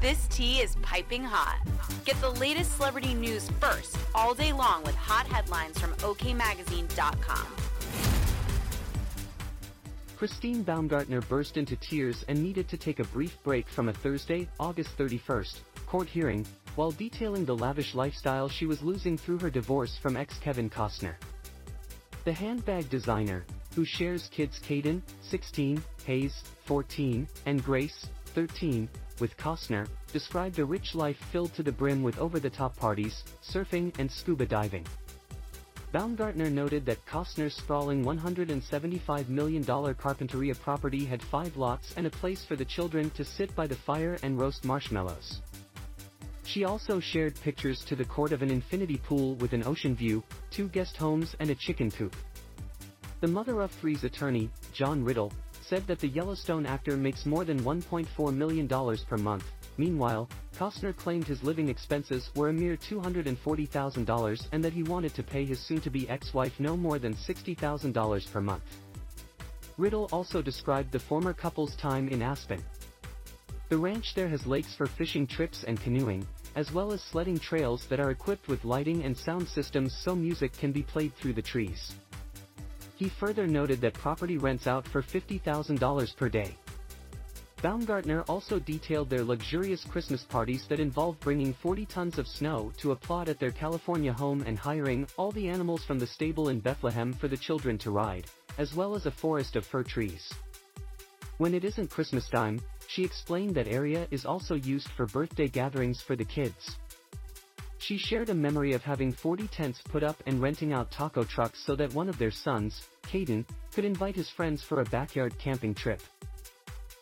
This tea is piping hot. Get the latest celebrity news first all day long with hot headlines from OKMagazine.com. Christine Baumgartner burst into tears and needed to take a brief break from a Thursday, August 31st, court hearing, while detailing the lavish lifestyle she was losing through her divorce from ex Kevin Costner. The handbag designer, who shares kids Cayden, 16, Hayes, 14, and Grace, 13, with Costner, described a rich life filled to the brim with over-the-top parties, surfing and scuba diving. Baumgartner noted that Costner's sprawling $175 million Carpinteria property had five lots and a place for the children to sit by the fire and roast marshmallows. She also shared pictures to the court of an infinity pool with an ocean view, two guest homes and a chicken coop. The mother of three's attorney, John Riddle, said that the Yellowstone actor makes more than $1.4 million per month. Meanwhile, Costner claimed his living expenses were a mere $240,000 and that he wanted to pay his soon-to-be ex-wife no more than $60,000 per month. Riddle also described the former couple's time in Aspen. The ranch there has lakes for fishing trips and canoeing, as well as sledding trails that are equipped with lighting and sound systems so music can be played through the trees. He further noted that property rents out for $50,000 per day. Baumgartner also detailed their luxurious Christmas parties that involve bringing 40 tons of snow to applaud at their California home and hiring all the animals from the stable in Bethlehem for the children to ride, as well as a forest of fir trees. When it isn't Christmas time, she explained that area is also used for birthday gatherings for the kids. She shared a memory of having 40 tents put up and renting out taco trucks so that one of their sons, Cayden, could invite his friends for a backyard camping trip.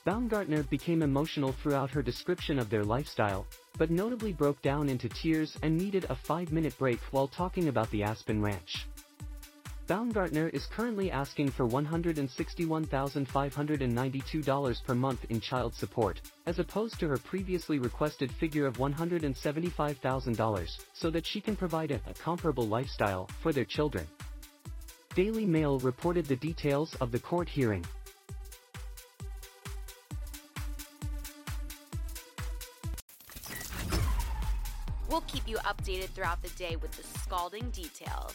Baumgartner became emotional throughout her description of their lifestyle, but notably broke down into tears and needed a five-minute break while talking about the Aspen Ranch. Baumgartner is currently asking for $161,592 per month in child support, as opposed to her previously requested figure of $175,000, so that she can provide a, a comparable lifestyle for their children. Daily Mail reported the details of the court hearing. We'll keep you updated throughout the day with the scalding details.